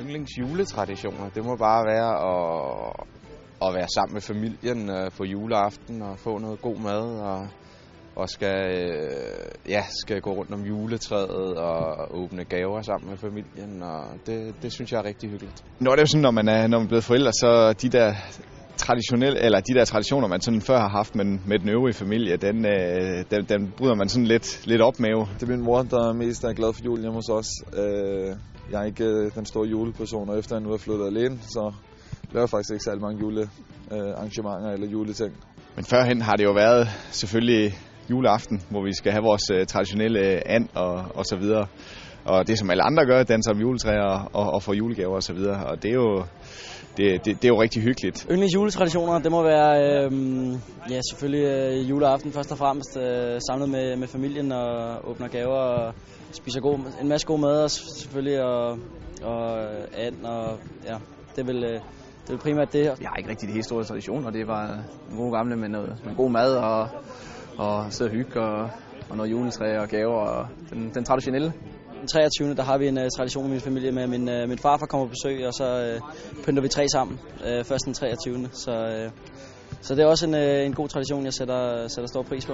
yndlingsjuletraditioner, det må bare være at, at være sammen med familien øh, på juleaften og få noget god mad og, og skal, øh, ja, skal gå rundt om juletræet og åbne gaver sammen med familien, og det, det synes jeg er rigtig hyggeligt. Nå, det er jo sådan, når man er, når man er blevet forældre, så de der traditionelle, eller de der traditioner, man sådan før har haft med, med den øvrige familie, den, øh, den, den bryder man sådan lidt, lidt op med. Det er min mor, der mest er glad for julen hjemme hos os. Øh, jeg er ikke øh, den store juleperson, og efter jeg nu er flyttet alene, så laver jeg faktisk ikke særlig mange julearrangementer øh, eller juleting. Men førhen har det jo været selvfølgelig juleaften, hvor vi skal have vores øh, traditionelle and og, og så videre. Og det som alle andre gør, danser om juletræer og, og få julegaver og så videre. Og det er jo, det, det, det er jo rigtig hyggeligt. Yndlings juletraditioner, det må være øh, ja, selvfølgelig øh, juleaften først og fremmest. Øh, samlet med, med familien og åbner gaver og spiser god, en masse god mad og selvfølgelig og, og and og ja, det vil øh, det er primært det her. Jeg har ikke rigtig de helt store traditioner. Det var gode gamle med noget, med god mad og, og sidde og hygge og, og noget juletræ og gaver og den, den traditionelle. Den 23. der har vi en uh, tradition i min familie med, at min, uh, min farfar kommer på besøg, og så uh, pynter vi tre sammen uh, først den 23. Så, uh, så det er også en, uh, en god tradition, jeg sætter, sætter stor pris på.